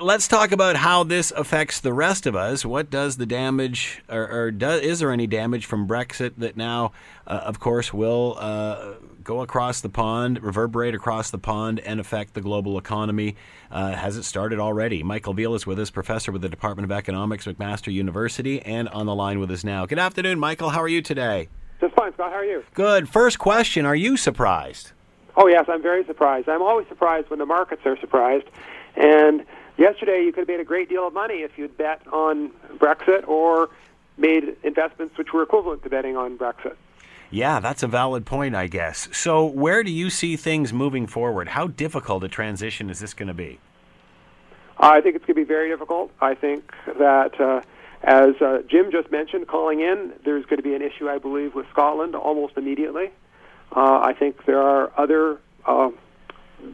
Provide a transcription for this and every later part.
Let's talk about how this affects the rest of us. What does the damage, or, or does, is there any damage from Brexit that now, uh, of course, will uh, go across the pond, reverberate across the pond, and affect the global economy? Uh, has it started already? Michael Veall is with us, professor with the Department of Economics, McMaster University, and on the line with us now. Good afternoon, Michael. How are you today? Just fine, Scott. How are you? Good. First question Are you surprised? Oh, yes, I'm very surprised. I'm always surprised when the markets are surprised. And yesterday, you could have made a great deal of money if you'd bet on Brexit or made investments which were equivalent to betting on Brexit. Yeah, that's a valid point, I guess. So, where do you see things moving forward? How difficult a transition is this going to be? I think it's going to be very difficult. I think that, uh, as uh, Jim just mentioned, calling in, there's going to be an issue, I believe, with Scotland almost immediately. Uh, I think there are other uh,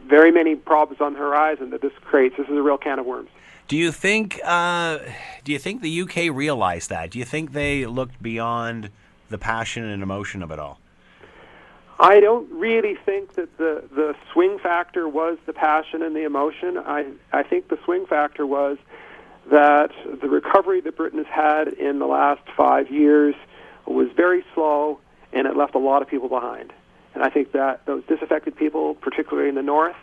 very many problems on the horizon that this creates. This is a real can of worms. Do you think? Uh, do you think the UK realized that? Do you think they looked beyond the passion and emotion of it all? I don't really think that the the swing factor was the passion and the emotion. I I think the swing factor was that the recovery that Britain has had in the last five years was very slow, and it left a lot of people behind. And I think that those disaffected people, particularly in the north,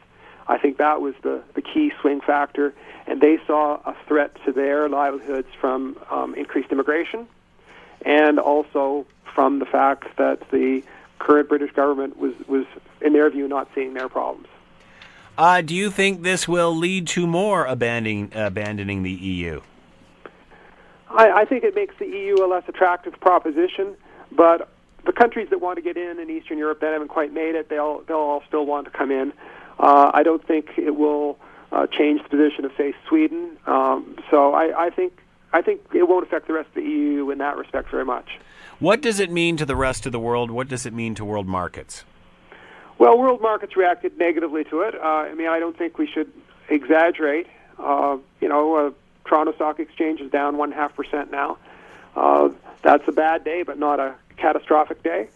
I think that was the, the key swing factor. And they saw a threat to their livelihoods from um, increased immigration and also from the fact that the current British government was, was in their view, not seeing their problems. Uh, do you think this will lead to more abandoning, abandoning the EU? I, I think it makes the EU a less attractive proposition, but the countries that want to get in in Eastern Europe that haven't quite made it, they'll they'll all still want to come in. Uh, I don't think it will uh, change the position of say Sweden. Um, so I, I think I think it won't affect the rest of the EU in that respect very much. What does it mean to the rest of the world? What does it mean to world markets? Well, world markets reacted negatively to it. Uh, I mean, I don't think we should exaggerate. Uh, you know, uh, Toronto Stock Exchange is down one half percent now. Uh, that's a bad day, but not a catastrophic day.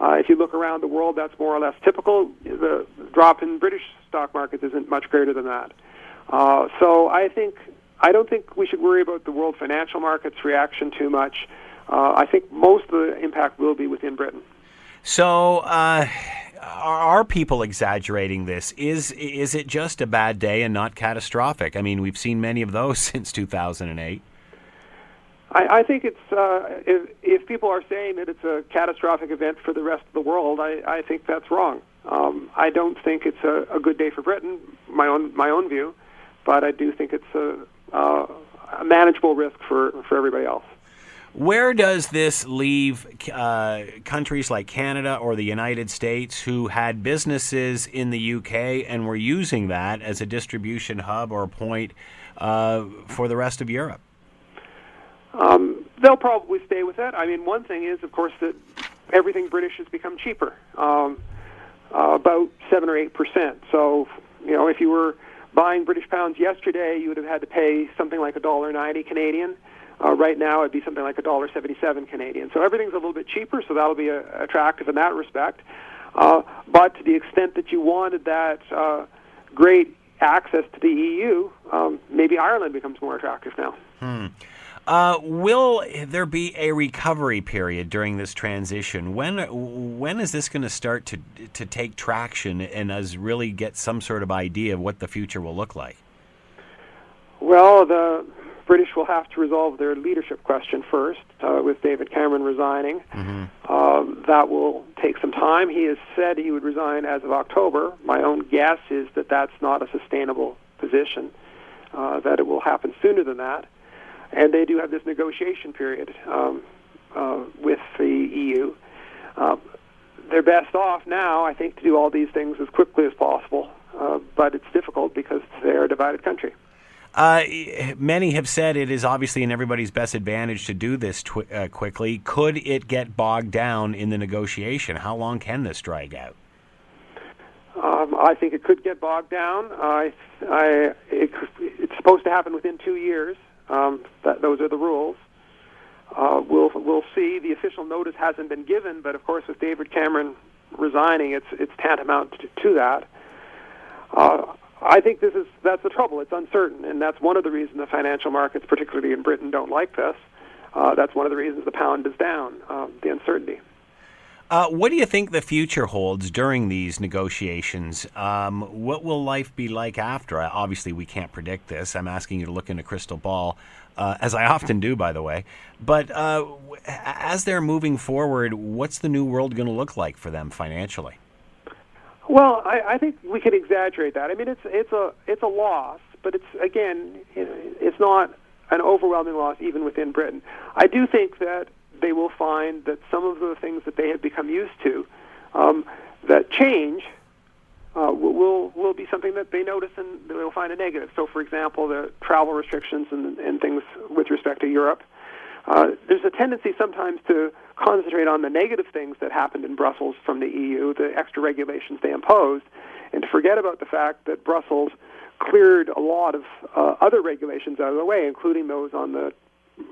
Uh, if you look around the world, that's more or less typical. The drop in British stock markets isn't much greater than that. Uh, so I think I don't think we should worry about the world financial markets reaction too much. Uh, I think most of the impact will be within Britain. So, uh, are people exaggerating this? Is is it just a bad day and not catastrophic? I mean, we've seen many of those since 2008. I, I think it's uh, if, if people are saying that it's a catastrophic event for the rest of the world, I, I think that's wrong. Um, I don't think it's a, a good day for Britain, my own my own view, but I do think it's a, uh, a manageable risk for, for everybody else. Where does this leave uh, countries like Canada or the United States who had businesses in the UK and were using that as a distribution hub or point uh, for the rest of Europe? Um, they'll probably stay with it. I mean, one thing is, of course, that everything British has become cheaper, um, uh, about seven or eight percent. So, you know, if you were buying British pounds yesterday, you would have had to pay something like a dollar ninety Canadian. Uh, right now, it'd be something like a dollar seventy-seven Canadian. So everything's a little bit cheaper, so that'll be uh, attractive in that respect. Uh, but to the extent that you wanted that uh, great access to the EU, um, maybe Ireland becomes more attractive now. Hmm. Uh, will there be a recovery period during this transition? When when is this going to start to to take traction and us really get some sort of idea of what the future will look like? Well, the British will have to resolve their leadership question first, uh, with David Cameron resigning. Mm-hmm. Uh, that will take some time. He has said he would resign as of October. My own guess is that that's not a sustainable position. Uh, that it will happen sooner than that and they do have this negotiation period um, uh, with the EU. Uh, they're best off now, I think, to do all these things as quickly as possible, uh, but it's difficult because they're a divided country. Uh, many have said it is obviously in everybody's best advantage to do this uh, quickly. Could it get bogged down in the negotiation? How long can this drag out? Um, I think it could get bogged down. I, I, it, it's supposed to happen within two years. Um, that, those are the rules. Uh, we'll we'll see. The official notice hasn't been given, but of course, with David Cameron resigning, it's it's tantamount to, to that. Uh, I think this is that's the trouble. It's uncertain, and that's one of the reasons the financial markets, particularly in Britain, don't like this. Uh, that's one of the reasons the pound is down. Uh, the uncertainty. Uh, what do you think the future holds during these negotiations? Um, what will life be like after? Obviously, we can't predict this. I'm asking you to look in a crystal ball, uh, as I often do, by the way. But uh, as they're moving forward, what's the new world going to look like for them financially? Well, I, I think we can exaggerate that. I mean, it's it's a it's a loss, but it's again, it's not an overwhelming loss even within Britain. I do think that they will find that some of the things that they have become used to, um, that change, uh, will will be something that they notice and they will find a negative. So, for example, the travel restrictions and, and things with respect to Europe. Uh, there's a tendency sometimes to concentrate on the negative things that happened in Brussels from the EU, the extra regulations they imposed, and to forget about the fact that Brussels cleared a lot of uh, other regulations out of the way, including those on the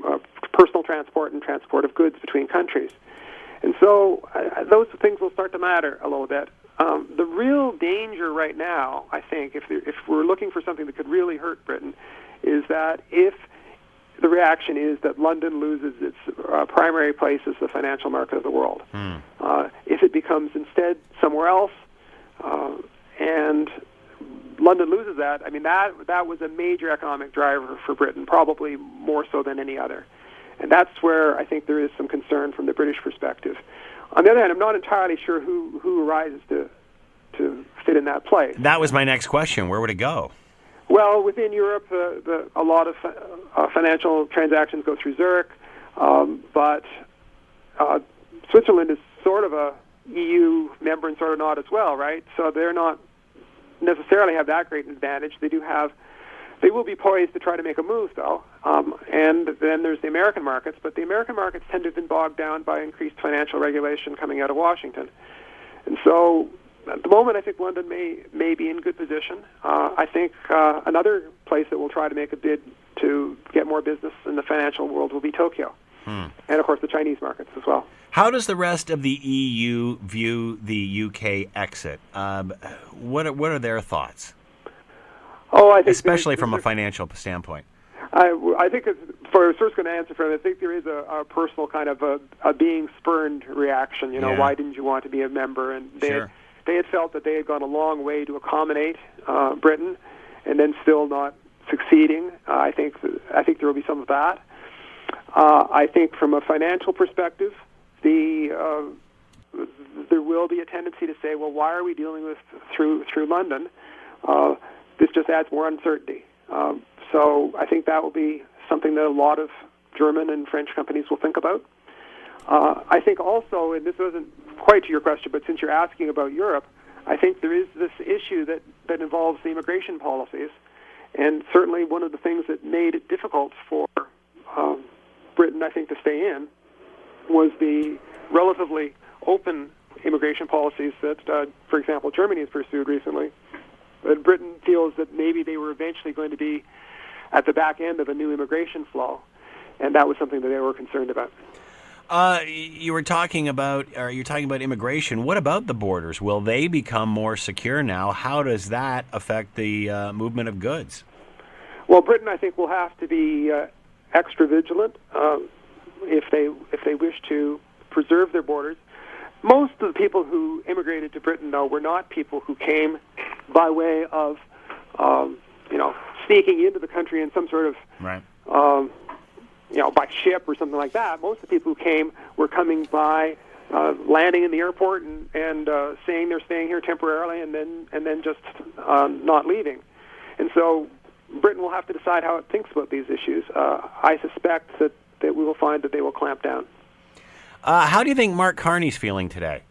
uh, personal transport and transport of goods between countries. And so uh, those things will start to matter a little bit. Um, the real danger right now, I think, if, if we're looking for something that could really hurt Britain, is that if the reaction is that London loses its uh, primary place as the financial market of the world. Hmm. Uh, if it becomes instead somewhere else, uh, and London loses that, I mean that that was a major economic driver for Britain, probably more so than any other, and that's where I think there is some concern from the British perspective. On the other hand, I'm not entirely sure who who arises to to fit in that place. That was my next question. Where would it go? Well, within Europe, uh, the, a lot of uh, financial transactions go through Zurich, um, but uh, Switzerland is sort of a EU member and sort of not as well, right? So they're not necessarily have that great advantage. They do have, they will be poised to try to make a move, though. Um, and then there's the American markets, but the American markets tend to have been bogged down by increased financial regulation coming out of Washington. And so at the moment, I think London may may be in good position. Uh, I think uh, another place that will try to make a bid to get more business in the financial world will be Tokyo, hmm. and of course the Chinese markets as well. How does the rest of the EU view the UK exit? Um, what are, what are their thoughts? Oh, I think especially from a financial standpoint. I, I think for I was first going to answer for him, I think there is a, a personal kind of a, a being spurned reaction. You know, yeah. why didn't you want to be a member? And they sure they had felt that they had gone a long way to accommodate uh, Britain, and then still not succeeding. Uh, I think I think there will be some of that. Uh, I think from a financial perspective, the uh, there will be a tendency to say, well, why are we dealing with through through London? Uh, this just adds more uncertainty. Um, so I think that will be something that a lot of German and French companies will think about. Uh, I think also, and this wasn't quite to your question, but since you're asking about Europe, I think there is this issue that, that involves the immigration policies. And certainly one of the things that made it difficult for um, Britain, I think, to stay in was the relatively open immigration policies that, uh, for example, Germany has pursued recently. But Britain feels that maybe they were eventually going to be at the back end of a new immigration flow, and that was something that they were concerned about. Uh, you were talking about, or you're talking about immigration. What about the borders? Will they become more secure now? How does that affect the uh, movement of goods? Well, Britain, I think, will have to be uh, extra vigilant um, if they if they wish to preserve their borders. Most of the people who immigrated to Britain, though, were not people who came by way of, um, you know, sneaking into the country in some sort of right. um, you know, by ship or something like that. Most of the people who came were coming by, uh, landing in the airport and, and uh, saying they're staying here temporarily, and then and then just um, not leaving. And so Britain will have to decide how it thinks about these issues. Uh, I suspect that, that we will find that they will clamp down. Uh, how do you think Mark Carney's feeling today?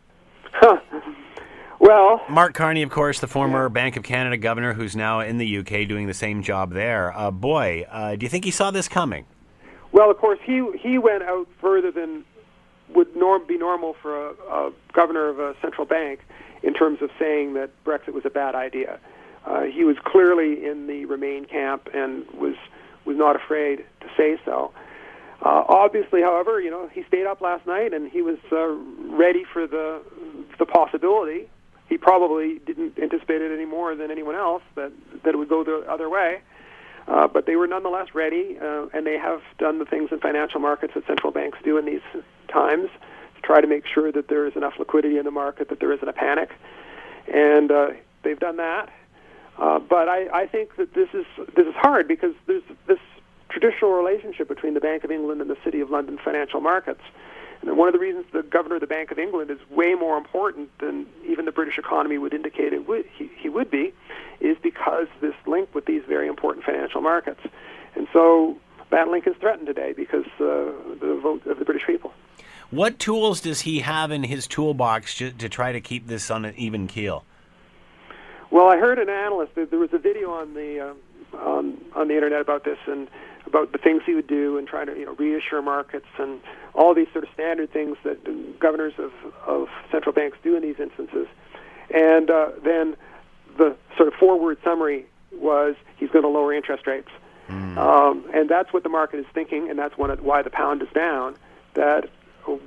Well, Mark Carney, of course, the former yeah. Bank of Canada governor, who's now in the UK doing the same job there. Uh, boy, uh, do you think he saw this coming? Well, of course, he he went out further than would norm be normal for a, a governor of a central bank in terms of saying that Brexit was a bad idea. Uh, he was clearly in the Remain camp and was was not afraid to say so. Uh, obviously, however, you know he stayed up last night and he was uh, ready for the the possibility he probably didn't anticipate it any more than anyone else that that it would go the other way. Uh, but they were nonetheless ready, uh, and they have done the things in financial markets that central banks do in these times to try to make sure that there is enough liquidity in the market, that there isn't a panic. And uh, they've done that. Uh, but I, I think that this is this is hard because there's this traditional relationship between the Bank of England and the City of London financial markets. And one of the reasons the governor of the Bank of England is way more important than even the British economy would indicate it would, he, he would be is because this link with these very important financial markets. And so that link is threatened today because uh, the vote of the British people. What tools does he have in his toolbox to, to try to keep this on an even keel? Well, I heard an analyst. There was a video on the uh, on on the internet about this and about the things he would do and trying to you know reassure markets and all these sort of standard things that governors of of central banks do in these instances. And uh, then the sort of forward summary was he's going to lower interest rates, mm. um, and that's what the market is thinking, and that's one of, why the pound is down. That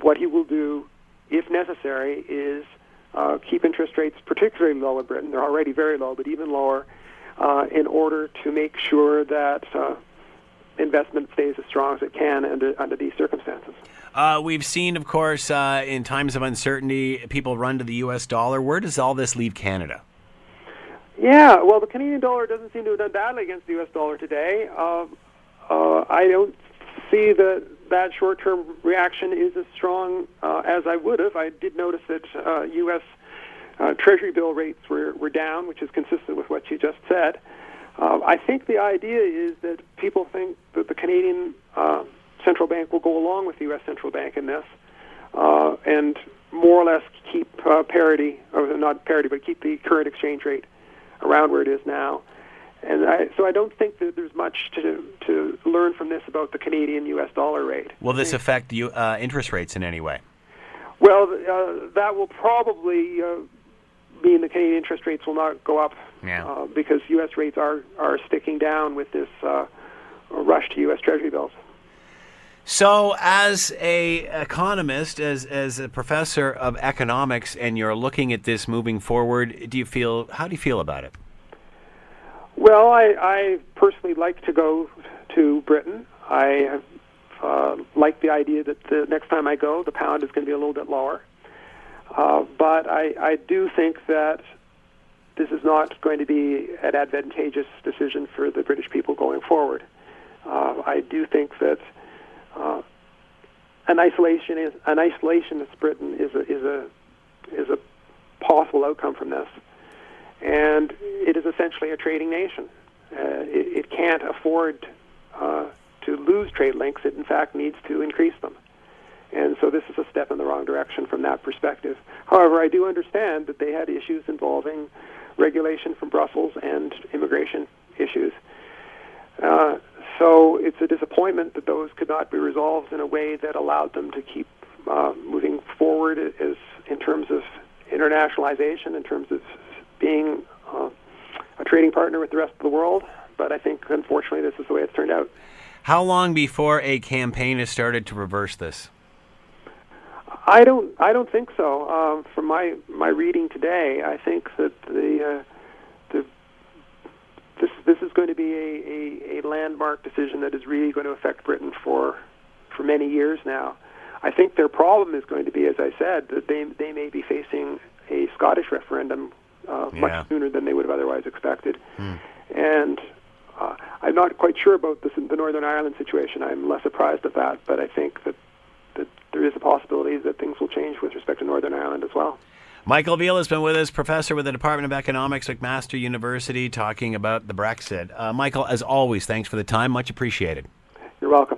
what he will do, if necessary, is uh, keep interest rates particularly low in Britain. They're already very low, but even lower, uh, in order to make sure that uh, investment stays as strong as it can under, under these circumstances. Uh, we've seen, of course, uh, in times of uncertainty, people run to the U.S. dollar. Where does all this leave Canada? Yeah, well, the Canadian dollar doesn't seem to have done badly against the U.S. dollar today. Uh, uh, I don't see that that short-term reaction is as strong uh, as I would have. I did notice that U.S. Uh, uh, Treasury bill rates were, were down, which is consistent with what you just said. Uh, I think the idea is that people think that the Canadian uh, central bank will go along with the U.S. central bank in this, uh, and more or less keep uh, parity, or not parity, but keep the current exchange rate around where it is now. And I, so I don't think that there's much to to learn from this about the Canadian U.S. dollar rate. Will this affect you, uh, interest rates in any way? Well, uh, that will probably uh, mean the Canadian interest rates will not go up yeah. uh, because U.S. rates are are sticking down with this uh, rush to U.S. Treasury bills. So, as a economist, as as a professor of economics, and you're looking at this moving forward, do you feel how do you feel about it? Well, I, I personally like to go to Britain. I uh, like the idea that the next time I go, the pound is going to be a little bit lower. Uh, but I, I do think that this is not going to be an advantageous decision for the British people going forward. Uh, I do think that uh, an isolation is an isolationist Britain is a is a is a possible outcome from this, and it is essentially a trading nation. Uh, it, it, can't afford uh, to lose trade links. It in fact needs to increase them. And so this is a step in the wrong direction from that perspective. However, I do understand that they had issues involving regulation from Brussels and immigration issues. Uh, so it's a disappointment that those could not be resolved in a way that allowed them to keep uh, moving forward as in terms of internationalization, in terms of being uh, a trading partner with the rest of the world. But I think, unfortunately, this is the way it's turned out. How long before a campaign has started to reverse this? I don't. I don't think so. Um, from my my reading today, I think that the uh, the this this is going to be a, a, a landmark decision that is really going to affect Britain for for many years now. I think their problem is going to be, as I said, that they they may be facing a Scottish referendum uh, yeah. much sooner than they would have otherwise expected, hmm. and uh, I'm not quite sure about this, the Northern Ireland situation. I'm less surprised at that, but I think that that there is a possibility that things will change with respect to Northern Ireland as well. Michael Veall has been with us, professor with the Department of Economics at McMaster University, talking about the Brexit. Uh, Michael, as always, thanks for the time. Much appreciated. You're welcome.